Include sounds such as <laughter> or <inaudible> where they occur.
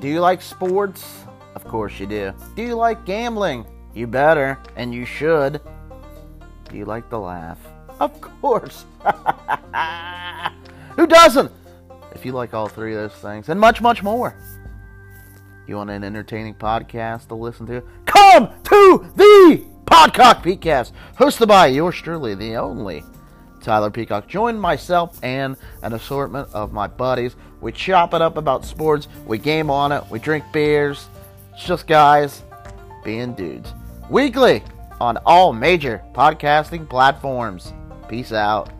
Do you like sports? Of course you do. Do you like gambling? You better, and you should. Do you like to laugh? Of course. <laughs> Who doesn't? If you like all three of those things, and much, much more. You want an entertaining podcast to listen to? Come to the Podcock Peakcast, hosted by yours truly, the only Tyler Peacock. Join myself and an assortment of my buddies. We chop it up about sports, we game on it, we drink beers. It's just guys being dudes. Weekly on all major podcasting platforms. Peace out.